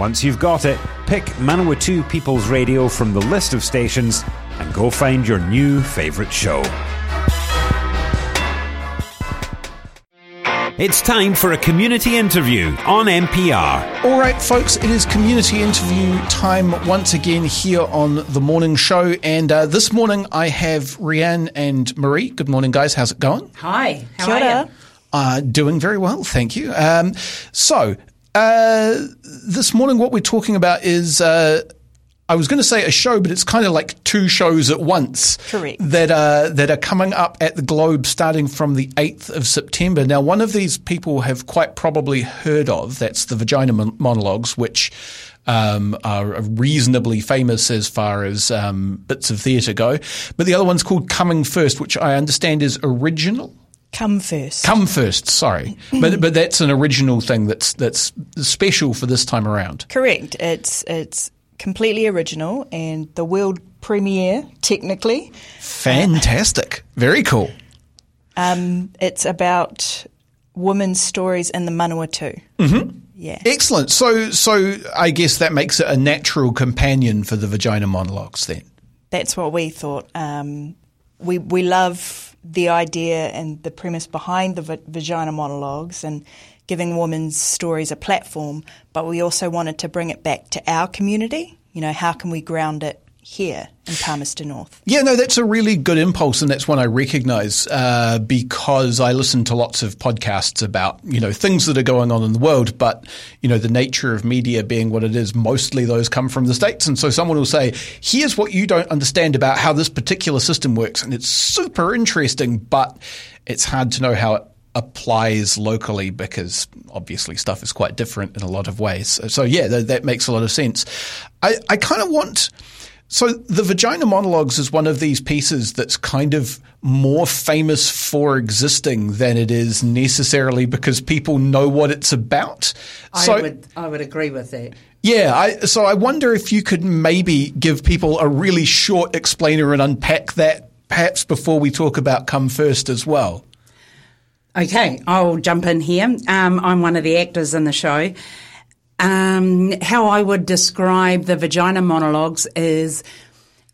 Once you've got it, pick Manawatu People's Radio from the list of stations and go find your new favourite show. It's time for a community interview on MPR. All right, folks, it is community interview time once again here on the morning show. And uh, this morning I have Rhian and Maree. Good morning, guys. How's it going? Hi, how Kia are you? Uh, doing very well, thank you. Um, so, uh, this morning, what we're talking about is. Uh, I was going to say a show, but it's kind of like two shows at once. Correct. That are that are coming up at the Globe starting from the eighth of September. Now, one of these people have quite probably heard of. That's the Vagina Monologues, which um, are reasonably famous as far as um, bits of theatre go. But the other one's called Coming First, which I understand is original. Come first. Come first, sorry, but but that's an original thing that's that's special for this time around. Correct. It's it's completely original and the world premiere technically. Fantastic, very cool. Um, it's about women's stories in the Manawatu. Mm-hmm. Yeah. Excellent. So so I guess that makes it a natural companion for the vagina monologues then. That's what we thought. Um, we we love the idea and the premise behind the va- vagina monologues and giving women's stories a platform, but we also wanted to bring it back to our community. You know, how can we ground it here in Palmerston North? Yeah, no, that's a really good impulse, and that's one I recognise uh, because I listen to lots of podcasts about you know things that are going on in the world, but you know the nature of media being what it is, mostly those come from the states, and so someone will say, "Here's what you don't understand about how this particular system works," and it's super interesting, but it's hard to know how it applies locally because obviously stuff is quite different in a lot of ways. So, yeah, that, that makes a lot of sense. I, I kind of want. So the Vagina Monologues is one of these pieces that's kind of more famous for existing than it is necessarily because people know what it's about. I so would I would agree with that. yeah, I, so I wonder if you could maybe give people a really short explainer and unpack that perhaps before we talk about Come First as well. Okay, I'll jump in here. Um, I'm one of the actors in the show. Um, how I would describe the Vagina Monologues is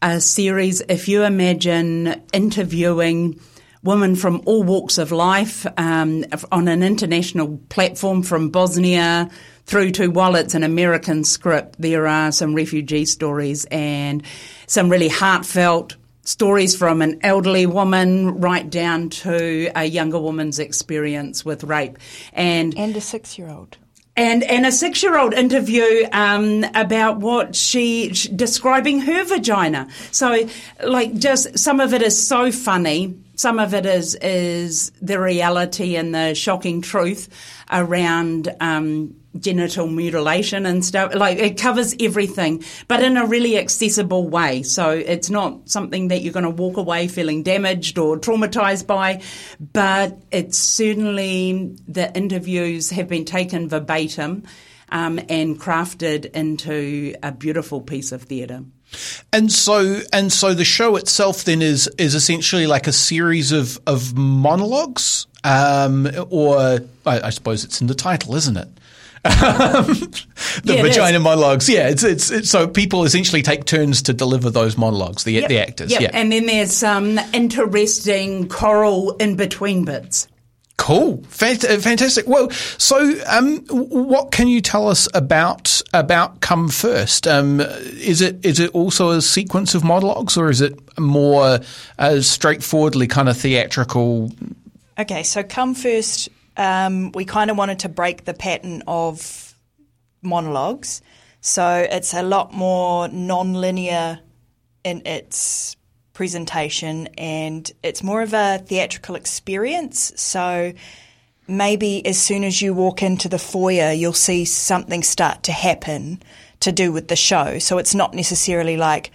a series, if you imagine interviewing women from all walks of life um, on an international platform from Bosnia through to while it's an American script, there are some refugee stories and some really heartfelt stories from an elderly woman right down to a younger woman's experience with rape. And And a six year old. And and a six year old interview um, about what she sh- describing her vagina. So like just some of it is so funny. Some of it is is the reality and the shocking truth around um, genital mutilation and stuff. Like it covers everything, but in a really accessible way. So it's not something that you're going to walk away feeling damaged or traumatized by, but it's certainly the interviews have been taken verbatim um, and crafted into a beautiful piece of theatre. And so, and so, the show itself then is is essentially like a series of of monologues, um, or I, I suppose it's in the title, isn't it? The Yeah, vagina monologues, yeah. It's, it's it's so people essentially take turns to deliver those monologues. The the actors, Yep. yeah. And then there's some interesting choral in between bits. Cool, uh, fantastic. Well, so um, what can you tell us about about Come First? Um, is it is it also a sequence of monologues, or is it more uh, straightforwardly kind of theatrical? Okay, so come first. Um, we kind of wanted to break the pattern of monologues, so it's a lot more non-linear in its presentation, and it's more of a theatrical experience. So maybe as soon as you walk into the foyer, you'll see something start to happen to do with the show. So it's not necessarily like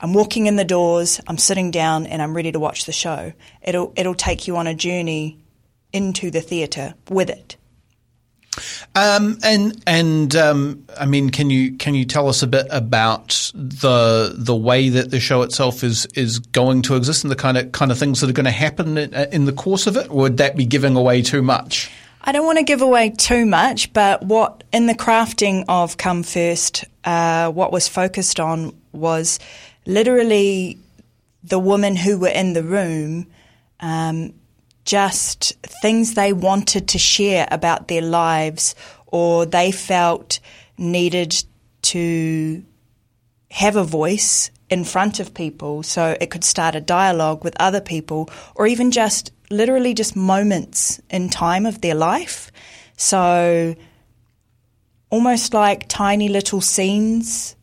I'm walking in the doors, I'm sitting down, and I'm ready to watch the show. It'll it'll take you on a journey into the theatre with it. Um, and and um, I mean, can you can you tell us a bit about the the way that the show itself is is going to exist and the kind of kind of things that are going to happen in, in the course of it? Or would that be giving away too much? I don't want to give away too much, but what in the crafting of Come First, uh, what was focused on was literally the women who were in the room. Um, just things they wanted to share about their lives or they felt needed to have a voice in front of people so it could start a dialogue with other people or even just literally just moments in time of their life. So almost like tiny little scenes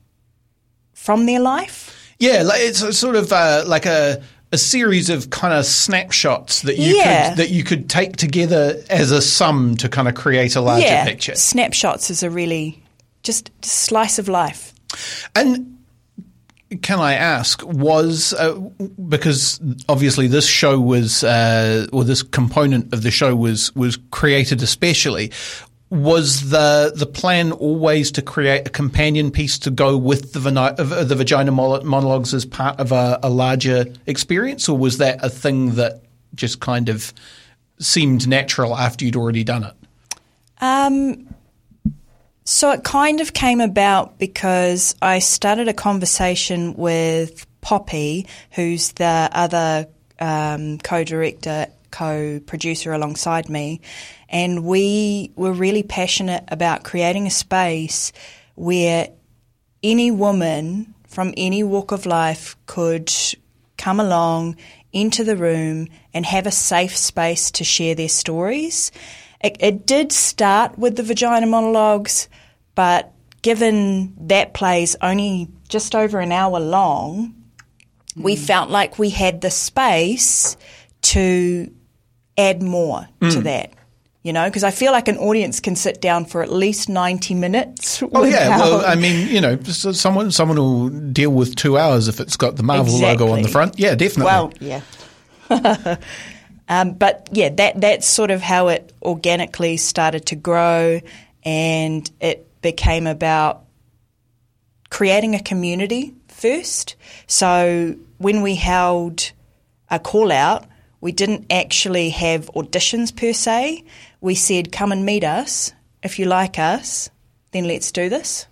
from their life. Yeah, like it's sort of uh, like a a series of kind of snapshots that you Yeah. could that you could take together as a sum to kind of create a larger yeah, picture. snapshots is a really just slice of life. And can I ask, was uh, because obviously this show was, uh, or this component of the show was was created especially. Was the the plan always to create a companion piece to go with the vani- uh, the vagina monologues as part of a, a larger experience, or was that a thing that just kind of seemed natural after you'd already done it? Um, so it kind of came about because I started a conversation with Poppy, who's the other um, co-director, co-producer alongside me, and we were really passionate about creating a space where any woman from any walk of life could come along into the room and have a safe space to share their stories. It, it did start with the vagina monologues, but given that plays only just over an hour long, we mm. felt like we had the space to add more to that. You know, because I feel like an audience can sit down for at least ninety minutes. Oh yeah, well, I mean, you know, so someone someone will deal with two hours if it's got the Marvel logo on the front. Yeah, definitely. Well, yeah. um, but yeah, that that's sort of how it organically started to grow, and it became about creating a community first. So when we held a call out, we didn't actually have auditions per se. We said, "Come and meet us. If you like us, then let's do this."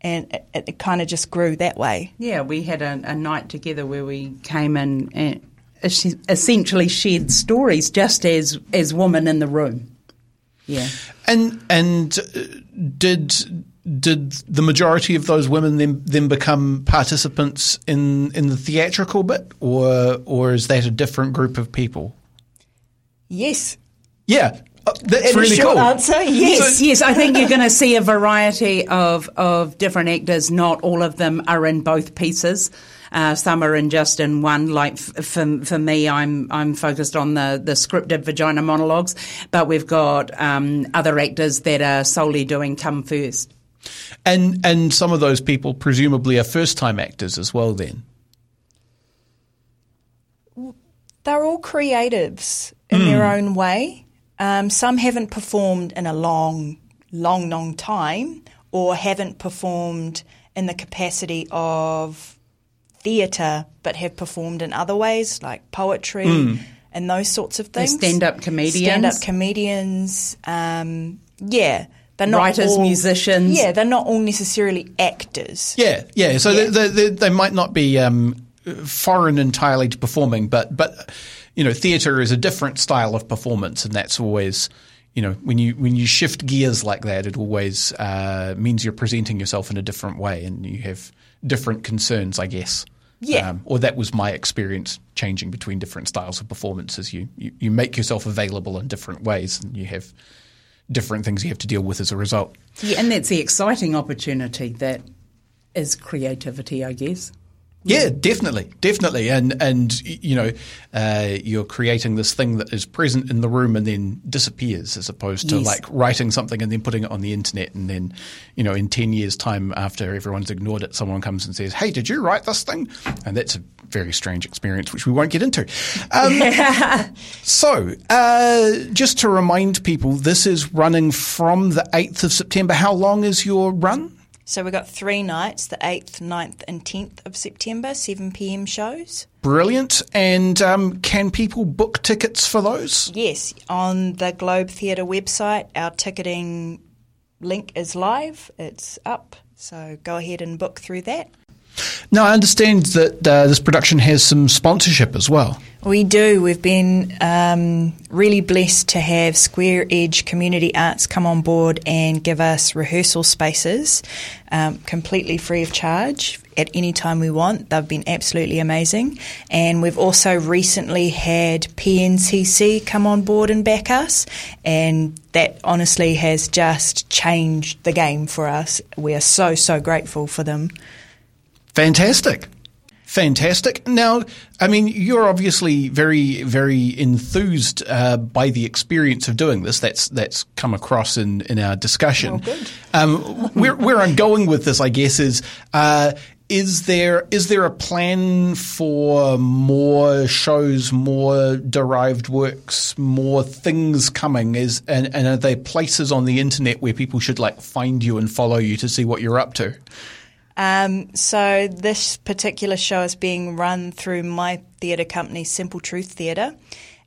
And it, it kind of just grew that way. Yeah, we had a, a night together where we came in and essentially shared stories just as as women in the room. Yeah. And and uh, did did the majority of those women then then become participants in in the theatrical bit, or or is that a different group of people? Yes. Yeah, uh, that's In a really short cool. answer, yes. Yes, I think you're going to see a variety of, of different actors. Not all of them are in both pieces. Uh, some are in just in one. Like f- for for me, I'm I'm focused on the the scripted vagina monologues, but we've got um, other actors that are solely doing come first. And and some of those people presumably are first time actors as well. Then They're all creatives in their own way. Um, some haven't performed in a long, long, long time or haven't performed in the capacity of theatre but have performed in other ways like poetry and those sorts of things. stand-up comedians. Stand-up comedians. Um, yeah. They're not Writers, all- musicians. Yeah, they're not all necessarily actors. yeah, yeah. So Yeah. They, they, they might not be um, foreign entirely to performing, but but you know, theatre is a different style of performance, and that's always. You know, when you when you shift gears like that, it always uh, means you're presenting yourself in a different way, and you have different concerns, I guess. Yeah. Um, or that was my experience changing between different styles of performances. You, you you make yourself available in different ways, and you have different things you have to deal with as a result. Yeah, and that's the exciting opportunity that is creativity, I guess. Yeah, definitely, definitely, and and you know, uh, you're creating this thing that is present in the room and then disappears, as opposed to Yes. like writing something and then putting it on the internet, and then you know, in ten years' time, after everyone's ignored it, someone comes and says, "Hey, did you write this thing?" And that's a very strange experience, which we won't get into. Um, so, uh, just to remind people, this is running from the eighth of September. How long is your run? So we've got three nights the 8th, 9th, and 10th of September, 7 pm shows. Brilliant. And um, can people book tickets for those? Yes, on the Globe Theatre website, our ticketing link is live, it's up. So go ahead and book through that. Now, I understand that uh, this production has some sponsorship as well. We do. We've been um, really blessed to have Square Edge Community Arts come on board and give us rehearsal spaces um, completely free of charge at any time we want. They've been absolutely amazing. And we've also recently had PNCC come on board and back us. And that honestly has just changed the game for us. We are so, so grateful for them. Fantastic. Fantastic. Now, I mean, you're obviously very, very enthused uh, by the experience of doing this. That's that's come across in, in our discussion. Um, where, where I'm going with this, I guess, is uh, is there is there a plan for more shows, more derived works, more things coming? Is and, and are there places on the internet where people should like find you and follow you to see what you're up to? Um, so this particular show is being run through my theatre company, Simple Truth Theatre,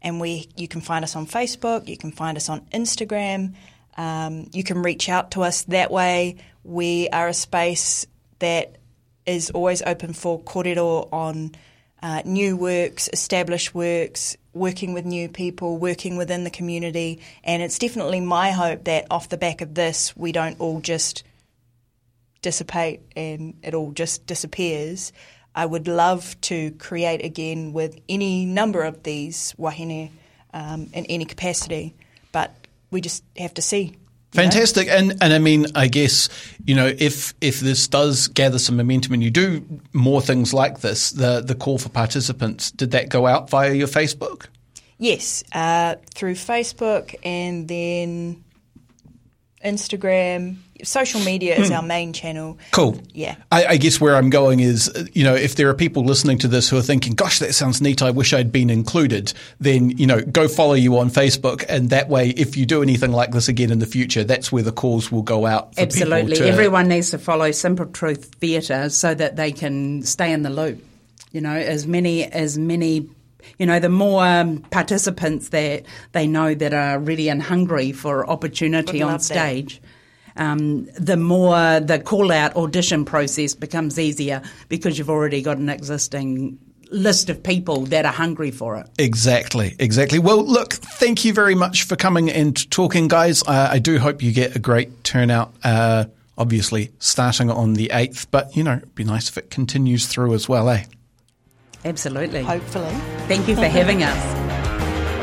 and we you can find us on Facebook, you can find us on Instagram, um, you can reach out to us that way. We are a space that is always open for korero on uh, new works, established works, working with new people, working within the community, and it's definitely my hope that off the back of this, we don't all just dissipate and it all just disappears. I would love to create again with any number of these wahine um, in any capacity, but we just have to see. you know? Fantastic, and and I mean, I guess you know if if this does gather some momentum and you do more things like this, the the call for participants did that go out via your Facebook? Yes, uh, through Facebook and then Instagram. Social media is our main channel. Cool. Yeah. I, I guess where I'm going is, uh, you know, if there are people listening to this who are thinking, "Gosh, that sounds neat. I wish I'd been included," then you know, go follow you on Facebook, and that way, if you do anything like this again in the future, that's where the calls will go out. For Absolutely. people to, Everyone needs to follow Simple Truth Theatre so that they can stay in the loop. You know, as many as many you know, the more um, participants that they know that are ready and hungry for opportunity Would on stage, that. Stage, um, the more the call out audition process becomes easier because you've already got an existing list of people that are hungry for it. Exactly, exactly. Well, look, thank you very much for coming and talking, guys. Uh, I do hope you get a great turnout. Uh, obviously, starting on the eighth, but you know, it'd be nice if it continues through as well, eh? Absolutely. Hopefully. Thank you for having us.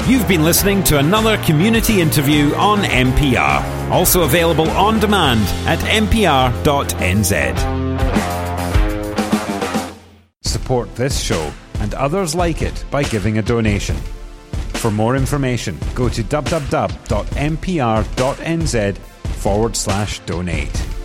You've been listening to another community interview on MPR, also available on demand at mpr.nz. Support this show and others like it by giving a donation. For more information, go to www.mpr.nz forward slash donate.